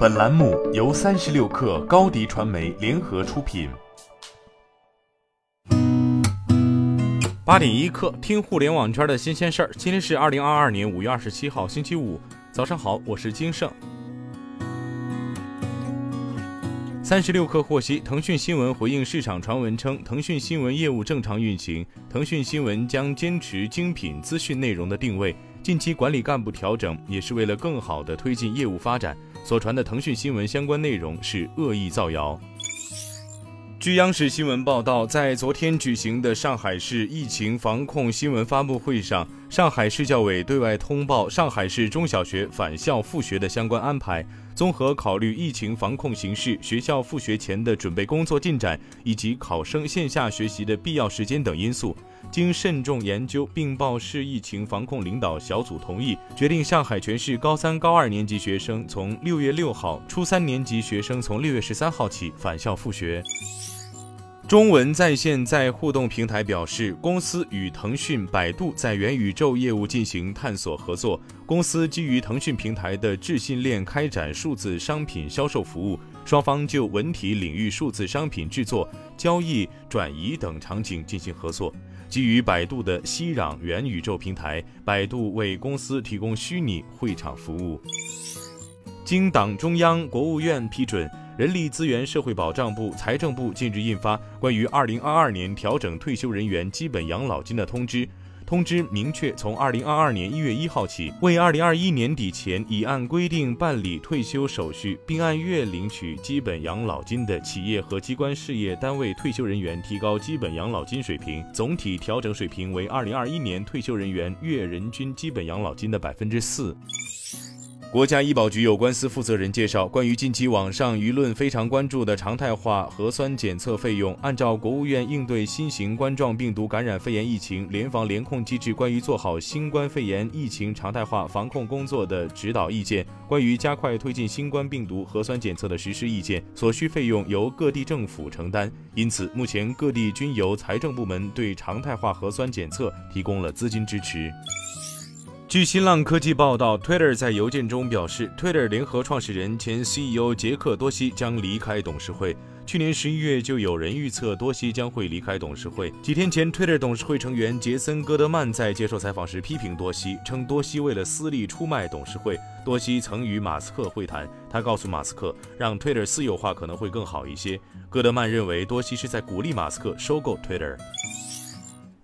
本栏目由三十六氪高低传媒联合出品。八点一刻，听互联网圈的新鲜事儿。今天是二零二二年五月二十七号，星期五，早上好，我是金盛。三十六氪获悉，腾讯新闻回应市场传闻称，腾讯新闻业务正常运行，腾讯新闻将坚持精品资讯内容的定位。近期管理干部调整，也是为了更好地推进业务发展。所传的腾讯新闻相关内容是恶意造谣。据央视新闻报道，在昨天举行的上海市疫情防控新闻发布会上，上海市教委对外通报上海市中小学返校复学的相关安排。综合考虑疫情防控形势、学校复学前的准备工作进展以及考生线下学习的必要时间等因素，经慎重研究，并报市疫情防控领导小组同意，决定上海全市高三、高二年级学生从六月六号，初三年级学生从六月十三号起返校复学。中文在线在互动平台表示，公司与腾讯、百度在元宇宙业务进行探索合作。公司基于腾讯平台的智信链开展数字商品销售服务，双方就文体领域数字商品制作、交易、转移等场景进行合作。基于百度的熙壤元宇宙平台，百度为公司提供虚拟会场服务。经党中央、国务院批准。人力资源社会保障部、财政部近日印发关于二零二二年调整退休人员基本养老金的通知。通知明确，从二零二二年一月一号起，为二零二一年底前已按规定办理退休手续并按月领取基本养老金的企业和机关事业单位退休人员提高基本养老金水平，总体调整水平为二零二一年退休人员月人均基本养老金的百分之四。国家医保局有关司负责人介绍，关于近期网上舆论非常关注的常态化核酸检测费用，按照国务院应对新型冠状病毒感染肺炎疫情联防联控机制关于做好新冠肺炎疫情常态化防控工作的指导意见，关于加快推进新冠病毒核酸检测的实施意见，所需费用由各地政府承担。因此，目前各地均由财政部门对常态化核酸检测提供了资金支持。据新浪科技报道，Twitter 在邮件中表示，Twitter 联合创始人、前 CEO 杰克多西将离开董事会。去年十一月，就有人预测多西将会离开董事会。几天前，Twitter 董事会成员杰森·戈德曼在接受采访时批评多西，称多西为了私利出卖董事会。多西曾与马斯克会谈，他告诉马斯克，让 Twitter 私有化可能会更好一些。戈德曼认为，多西是在鼓励马斯克收购 Twitter。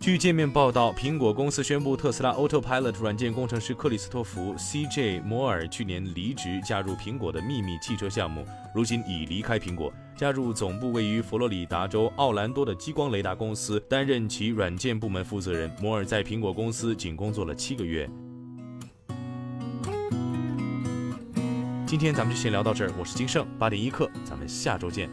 据界面报道，苹果公司宣布，特斯拉 Autopilot 软件工程师克里斯托弗 （C.J. 摩尔）去年离职，加入苹果的秘密汽车项目，如今已离开苹果，加入总部位于佛罗里达州奥兰多的激光雷达公司，担任其软件部门负责人。摩尔在苹果公司仅工作了七个月。今天咱们就先聊到这儿，我是金盛，八点一刻，咱们下周见。